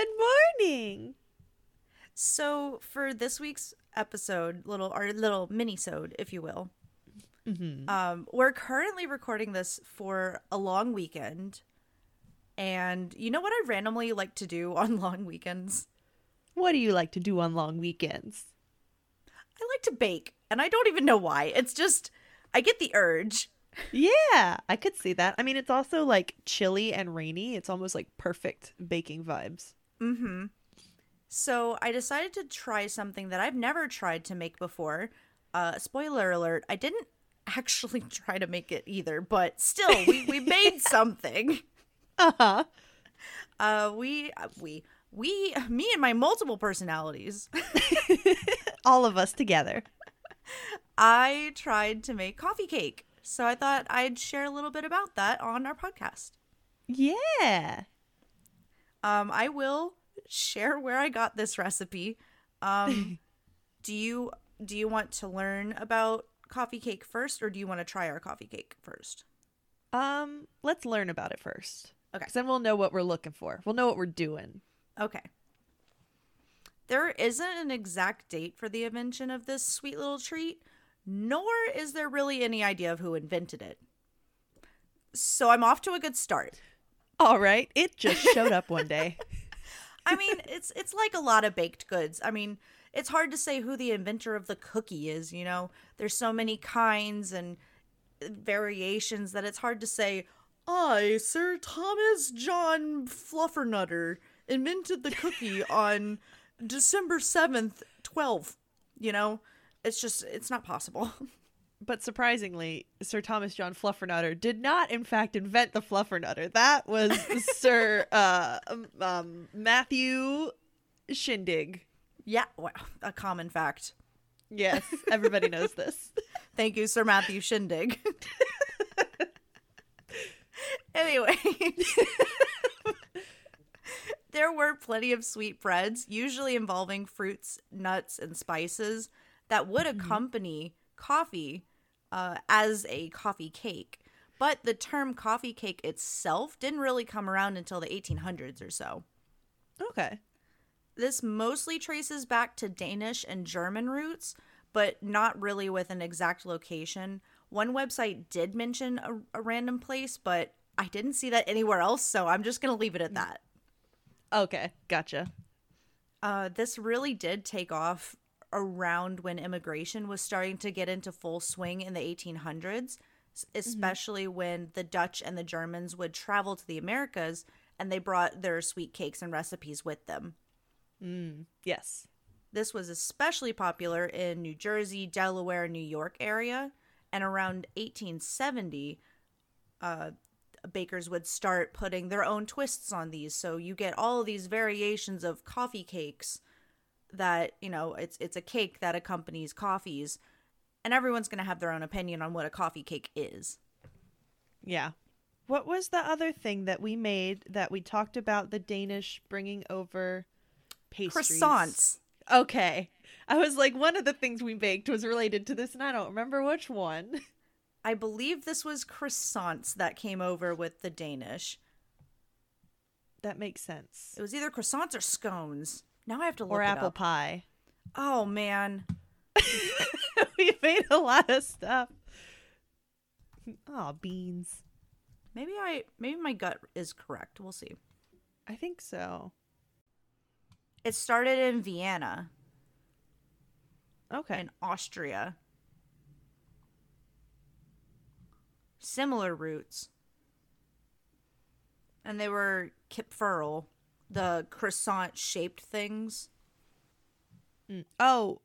Good morning. So for this week's episode, little our little mini-sode, if you will, Mm-hmm. um, we're currently recording this for a long weekend. And you know what I randomly like to do on long weekends? What do you like to do on long weekends? I like to bake, and I don't even know why. It's just I get the urge. Yeah, I could see that. I mean, it's also like chilly and rainy. It's almost like perfect baking vibes. Mm-hmm. So I decided to try something that I've never tried to make before. Uh, spoiler alert: I didn't actually try to make it either, but still, we, we made something. Uh-huh. Uh, we we we me and my multiple personalities. All of us together. I tried to make coffee cake, so I thought I'd share a little bit about that on our podcast. Yeah. Um, I will share where I got this recipe. Um, do you do you want to learn about coffee cake first, or do you want to try our coffee cake first? Um, let's learn about it first. Okay. then we'll know what we're looking for. We'll know what we're doing. Okay. There isn't an exact date for the invention of this sweet little treat, nor is there really any idea of who invented it. So I'm off to a good start. All right. It just showed up one day. I mean, it's it's like a lot of baked goods. I mean, it's hard to say who the inventor of the cookie is, you know. There's so many kinds and variations that it's hard to say, I, Sir Thomas John Fluffernutter, invented the cookie on December 7th, 12. You know, it's just it's not possible. But surprisingly, Sir Thomas John Fluffernutter did not, in fact, invent the Fluffernutter. That was Sir uh, um, um, Matthew Shindig. yeah, wow, a common fact. Yes, everybody knows this. Thank you, Sir Matthew Shindig. anyway, there were plenty of sweet breads, usually involving fruits, nuts, and spices, that would accompany coffee uh, as a coffee cake. But the term coffee cake itself didn't really come around until the 1800s or so. Okay. This mostly traces back to Danish and German roots, but not really with an exact location. One website did mention a, a random place, but I didn't see that anywhere else, so I'm just going to leave it at that. Okay, gotcha. Uh, this really did take off around when immigration was starting to get into full swing in the 1800s, s- especially when the Dutch and the Germans would travel to the Americas and they brought their sweet cakes and recipes with them. Mm, yes. This was especially popular in New Jersey, Delaware, New York area, and around 1870, uh, bakers would start putting their own twists on these. So you get all these variations of coffee cakes that you know it's it's a cake that accompanies coffees, and everyone's gonna have their own opinion on what a coffee cake is. Yeah. What was the other thing that we made that we talked about the Danish bringing over pastries? Croissants. Okay. I was like, one of the things we baked was related to this, and I don't remember which one. I believe this was croissants that came over with the Danish. that makes sense. It was either croissants or scones. Now I have to look Or it apple up. pie. Oh man. we made a lot of stuff. Oh, beans. Maybe I maybe my gut is correct. We'll see. I think so. It started in Vienna Okay. in Austria. Similar roots. And they were kipferl, the croissant shaped things. Mm. Oh,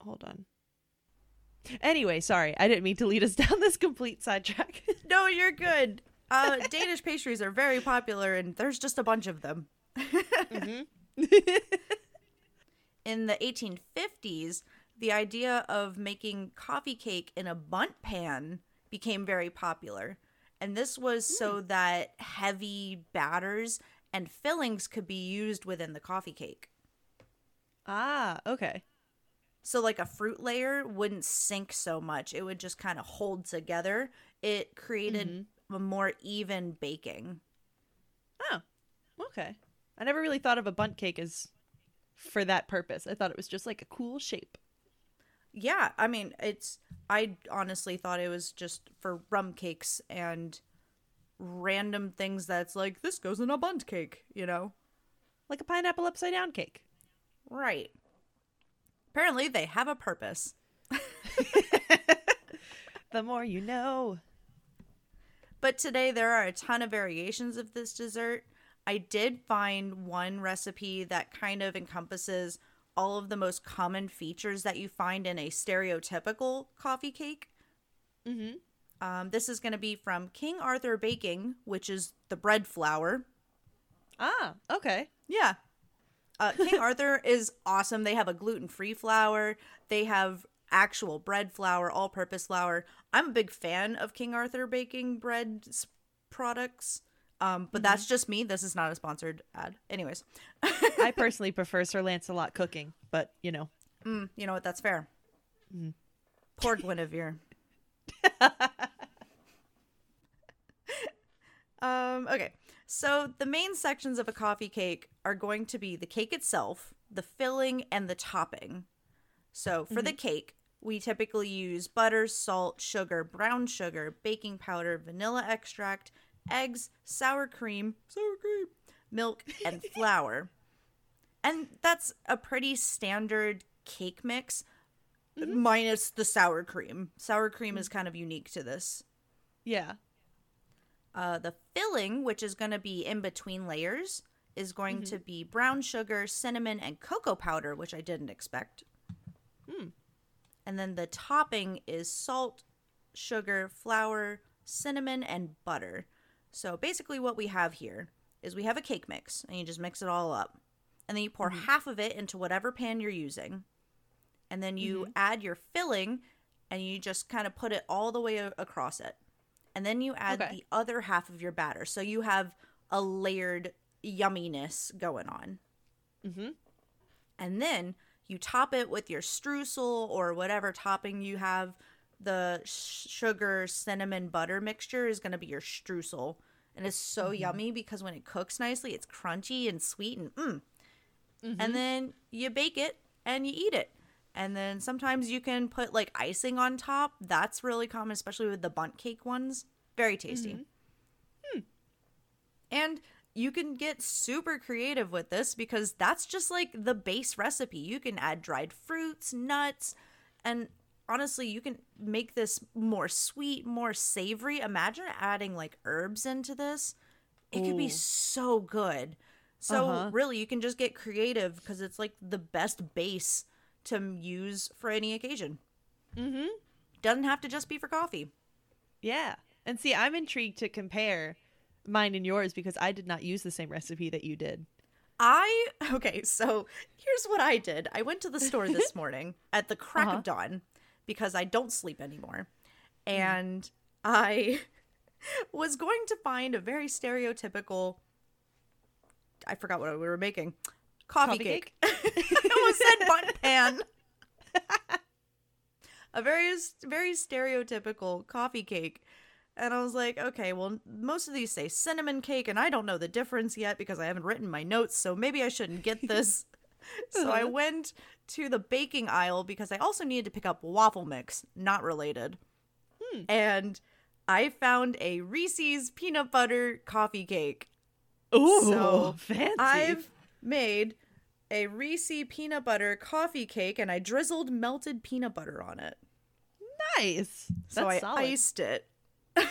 hold on. Anyway, sorry. I didn't mean to lead us down this complete sidetrack. No, you're good. Uh, Danish pastries are very popular, and there's just a bunch of them. in the 1850s, the idea of making coffee cake in a bundt pan became very popular. And this was so that heavy batters and fillings could be used within the coffee cake. ah, okay. So, like a fruit layer wouldn't sink so much, it would just kind of hold together. It created a more even baking. Oh, okay. I never really thought of a bundt cake as for that purpose. I thought it was just like a cool shape. Yeah, I mean, it's I honestly thought it was just for rum cakes and random things that's like this goes in a bundt cake, you know. Like a pineapple upside down cake. Right. Apparently they have a purpose. The more you know. But today there are a ton of variations of this dessert. I did find one recipe that kind of encompasses all of the most common features that you find in a stereotypical coffee cake. Mm-hmm. Um, this is going to be from King Arthur Baking, which is the bread flour. Ah, okay. Yeah. Uh, King Arthur is awesome. They have a gluten free flour, they have actual bread flour, all purpose flour. I'm a big fan of King Arthur Baking bread products. Um, but that's just me. This is not a sponsored ad. Anyways, I personally prefer Sir Lancelot cooking, but you know. mm, you know what? That's fair. Poor Guinevere. um, okay. So the main sections of a coffee cake are going to be the cake itself, the filling, and the topping. So for the mm-hmm. cake, we typically use butter, salt, sugar, brown sugar, baking powder, vanilla extract, eggs, sour cream, sour cream, milk, and flour. And that's a pretty standard cake mix, mm-hmm. minus the sour cream. Sour cream is mm-hmm. kind of unique to this. Yeah. Uh, the filling, which is going to be in between layers, is going mm-hmm. to be brown sugar, cinnamon, and cocoa powder, which I didn't expect. Hmm. And then the topping is salt, sugar, flour, cinnamon, and butter. So basically, what we have here is we have a cake mix, and you just mix it all up. And then you pour mm-hmm. half of it into whatever pan you're using. And then you mm-hmm. add your filling, and you just kind of put it all the way across it. And then you add Okay. the other half of your batter. So you have a layered yumminess going on. Mm-hmm. And then you top it with your streusel or whatever topping you have. The sh- sugar, cinnamon, butter mixture is going to be your streusel. And it's so yummy because when it cooks nicely, it's crunchy and sweet and mm. And then you bake it and you eat it. And then sometimes you can put like icing on top. That's really common, especially with the bundt cake ones. Very tasty. Hmm. And you can get super creative with this because that's just like the base recipe. You can add dried fruits, nuts, and honestly, you can make this more sweet, more savory. Imagine adding like herbs into this. It could be so good. So, Uh-huh. really, you can just get creative because it's like the best base to use for any occasion. Mm-hmm. Doesn't have to just be for coffee. Yeah. And see, I'm intrigued to compare mine and yours because I did not use the same recipe that you did. I okay, so here's what I did. I went to the store this morning at the crack Uh-huh. of dawn because I don't sleep anymore. And I was going to find a very stereotypical I forgot what we were making. Coffee, Coffee cake. I almost said bundt pan. a very very stereotypical coffee cake. And I was like, okay, well, most of these say cinnamon cake, and I don't know the difference yet because I haven't written my notes, so maybe I shouldn't get this. so I Uh-huh. went to the baking aisle because I also needed to pick up waffle mix, not related. And I found a Reese's peanut butter coffee cake. Ooh, So, fancy. I've made a Reese peanut butter coffee cake and I drizzled melted peanut butter on it. nice. That's so I solid. iced it.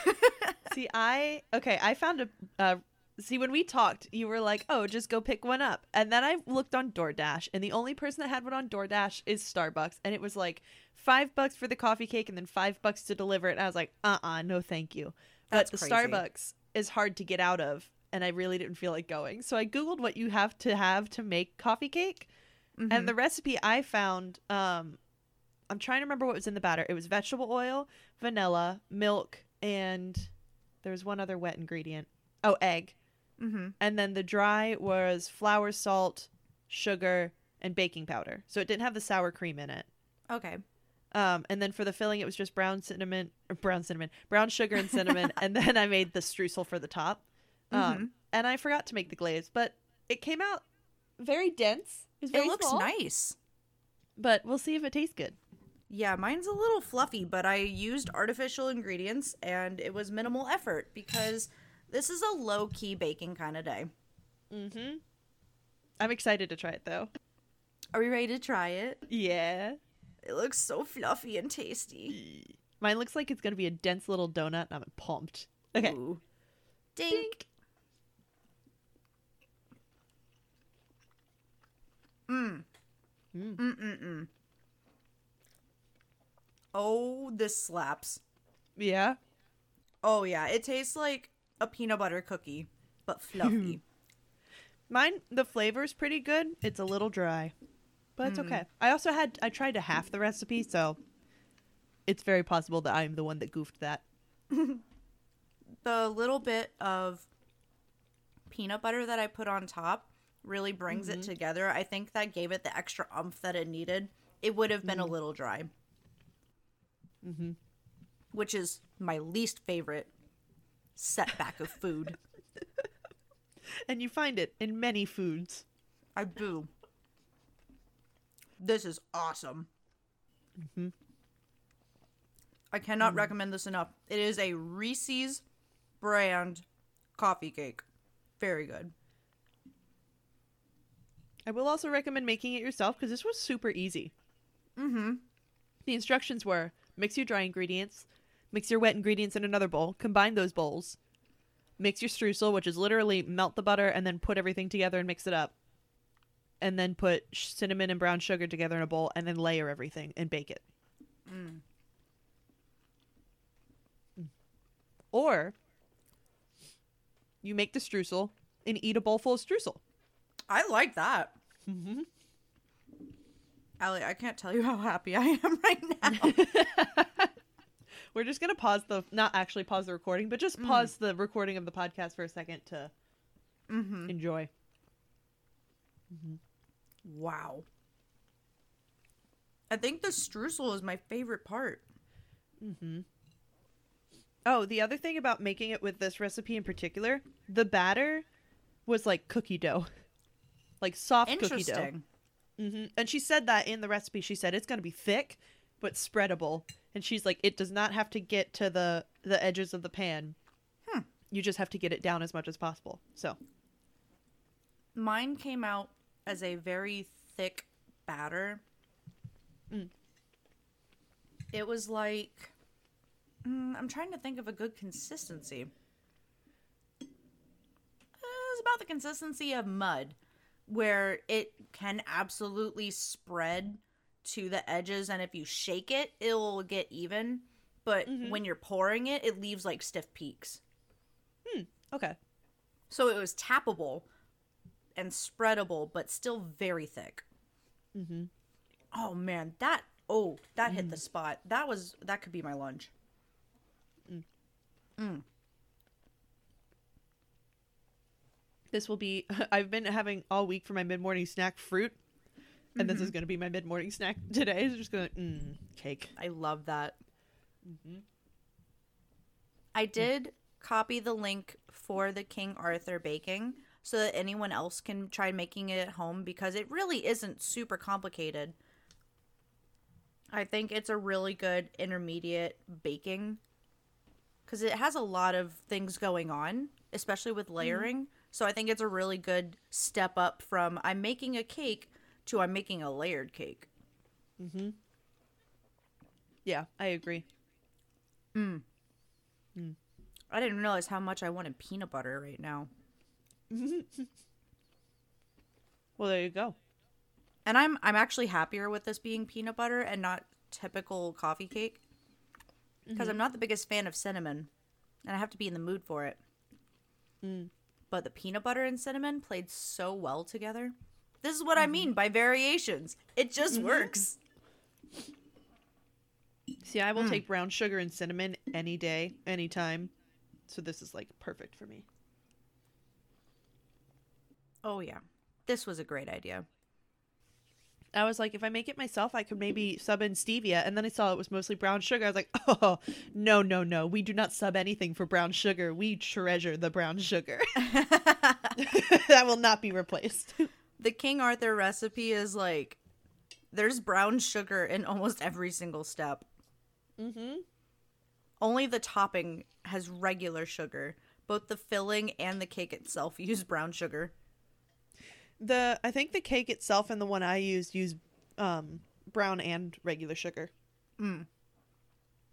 See, I okay. I found a. Uh, see, when we talked, you were like, "Oh, just go pick one up," and then I looked on DoorDash, and the only person that had one on DoorDash is Starbucks, and it was like five bucks for the coffee cake, and then five bucks to deliver it. And I was like, "Uh, uh no, thank you." That's but the crazy. Starbucks is hard to get out of, and I really didn't feel like going. So I googled what you have to have to make coffee cake, Mhm. and the recipe I found, um, I'm trying to remember what was in the batter. It was vegetable oil, vanilla, milk, and there was one other wet ingredient. Oh, egg. Mhm. And then the dry was flour, salt, sugar, and baking powder. So it didn't have the sour cream in it. Okay. Um, and then for the filling, it was just brown cinnamon, brown cinnamon, brown sugar and cinnamon. and then I made the streusel for the top. Um, Mhm. and I forgot to make the glaze, but it came out very dense. It's very it looks small, nice. but we'll see if it tastes good. Yeah, mine's a little fluffy, but I used artificial ingredients and it was minimal effort because this is a low key baking kind of day. Mm-hmm. I'm excited to try it though. Are we ready to try it? Yeah. It looks so fluffy and tasty. Mine looks like it's gonna be a dense little donut, and I'm pumped. Okay. Ooh. Dink. Mm. Mm. Mm-mm-mm. Oh, this slaps. Yeah. Oh, yeah. It tastes like a peanut butter cookie, but fluffy. Mine, the flavor's pretty good. It's a little dry, but it's okay. I also had I tried to half the recipe, so it's very possible that I'm the one that goofed that. the little bit of peanut butter that I put on top really brings it together. I think that gave it the extra umph that it needed. It would have been a little dry. Mm-hmm. Which is my least favorite setback of food. And you find it in many foods. I do. This is awesome. Mhm. I cannot recommend this enough. It is a Reese's brand coffee cake. Very good. I will also recommend making it yourself because this was super easy. Mm-hmm. The instructions were mix your dry ingredients, mix your wet ingredients in another bowl, combine those bowls, mix your streusel, which is literally melt the butter and then put everything together and mix it up. And then put cinnamon and brown sugar together in a bowl and then layer everything and bake it. Mm. Or you make the streusel and eat a bowl full of streusel. I like that. Mm-hmm. Allie, I can't tell you how happy I am right now. We're just gonna pause the not actually pause the recording, but just pause the recording of the podcast for a second to mm-hmm. enjoy. Wow. I think the streusel is my favorite part. Mm-hmm. Oh, the other thing about making it with this recipe in particular, the batter was like cookie dough, like soft cookie dough. Interesting. hmm And she said that in the recipe. She said it's gonna be thick but spreadable, and she's like, it does not have to get to the the edges of the pan. Hmm. You just have to get it down as much as possible. So Mine came out as a very thick batter. Mm. It was like mm, I'm trying to think of a good consistency. It was about the consistency of mud, where it can absolutely spread to the edges, and if you shake it, it'll get even. But Mhm. when you're pouring it, it leaves like stiff peaks. hmm okay, So it was tappable and spreadable, but still very thick. mm-hmm. Oh man, that oh that hit the spot. That was that could be my lunch. This will be. I've been having all week for my mid morning snack fruit, and this is gonna be my mid morning snack today. It's just gonna mm, cake. I love that. Mm-hmm. I did copy the link for the King Arthur baking so that anyone else can try making it at home because it really isn't super complicated. I think it's a really good intermediate baking because it has a lot of things going on, especially with layering. So I think it's a really good step up from I'm making a cake to I'm making a layered cake. Mm-hmm. Yeah, I agree. Mm. I didn't realize how much I wanted peanut butter right now. Well, there you go. And I'm I'm actually happier with this being peanut butter and not typical coffee cake because I'm not the biggest fan of cinnamon, and I have to be in the mood for it. Mm. But the peanut butter and cinnamon played so well together. This is what I mm-hmm. mean by variations. It just mm-hmm. works. See, I will hmm. take brown sugar and cinnamon any day, anytime. So this is like perfect for me. Oh yeah, this was a great idea. I was like, if I make it myself, I could maybe sub in stevia. And then I saw it was mostly brown sugar. I was like, oh, no, no, no. We do not sub anything for brown sugar. We treasure the brown sugar. that will not be replaced. The King Arthur recipe is like there's brown sugar in almost every single step. mm-hmm. Only the topping has regular sugar. Both the filling and the cake itself use brown sugar. The I think the cake itself and the one I used use um, brown and regular sugar. Mm.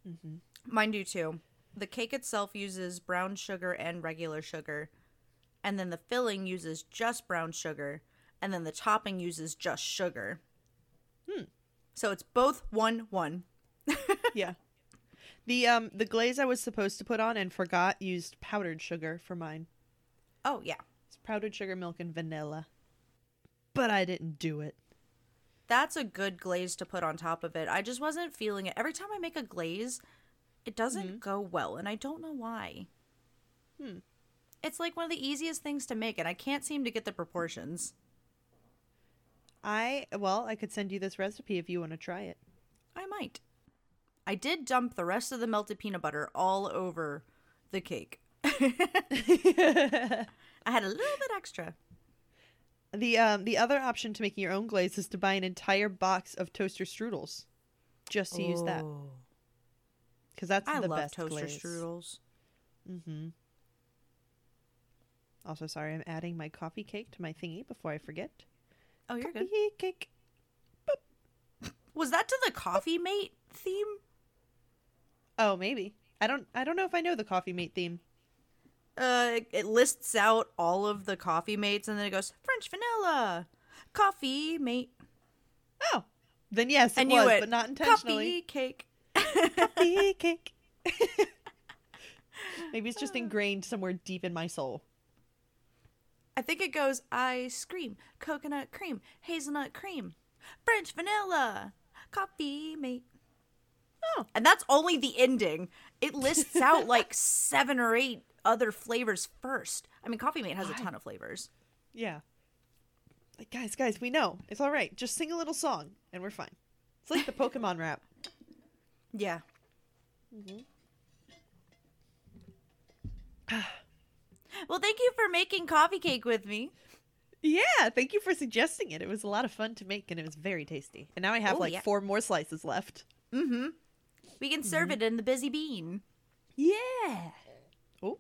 Mm-hmm. Mine do too. The cake itself uses brown sugar and regular sugar. And then the filling uses just brown sugar. And then the topping uses just sugar. Hmm. So it's both one one. yeah. The um the glaze I was supposed to put on and forgot used powdered sugar for mine. Oh yeah. It's powdered sugar, milk, and vanilla. But I didn't do it. That's a good glaze to put on top of it. I just wasn't feeling it. Every time I make a glaze, it doesn't go well, and I don't know why. Hmm. It's like one of the easiest things to make, and I can't seem to get the proportions. I well, I could send you this recipe if you want to try it. I might. I did dump the rest of the melted peanut butter all over the cake. I had a little bit extra. The um the other option to making your own glaze is to buy an entire box of toaster strudels. Just to use that Oh. because that's I the love best toaster glaze. strudels. Mm-hmm. Also, sorry, I'm adding my coffee cake to my thingy before I forget. Oh, you're good. coffee good. cake. Was that to the coffee mate theme? Oh, maybe. I don't. I don't know if I know the coffee mate theme. Uh, it- lists out all of the coffee mates, and then it goes French vanilla, coffee mate, Oh, then yes, it and was, went but not intentionally. coffee cake. Coffee cake. maybe it's just ingrained somewhere deep in my soul. I think it goes ice cream, coconut cream, hazelnut cream, French vanilla, coffee mate. Oh, And that's only the ending. It lists out like seven or eight other flavors first. I mean, Coffee Mate has a ton of flavors. yeah. Like guys, guys, we know it's all right. Just sing a little song, and we're fine. It's like the Pokemon rap. Yeah. well, thank you for making coffee cake with me. Yeah, thank you for suggesting it. It was a lot of fun to make, and it was very tasty. And now I have Oh, like yeah. four more slices left. Mm-hmm. We can serve mm-hmm. it in the busy bean. Yeah. Oh,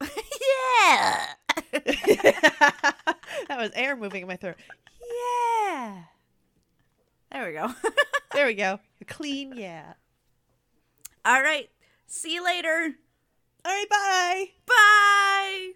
yeah. that was air moving in my throat. Yeah. There we go. There we go. A clean yeah. All right. See you later. All right, bye. Bye.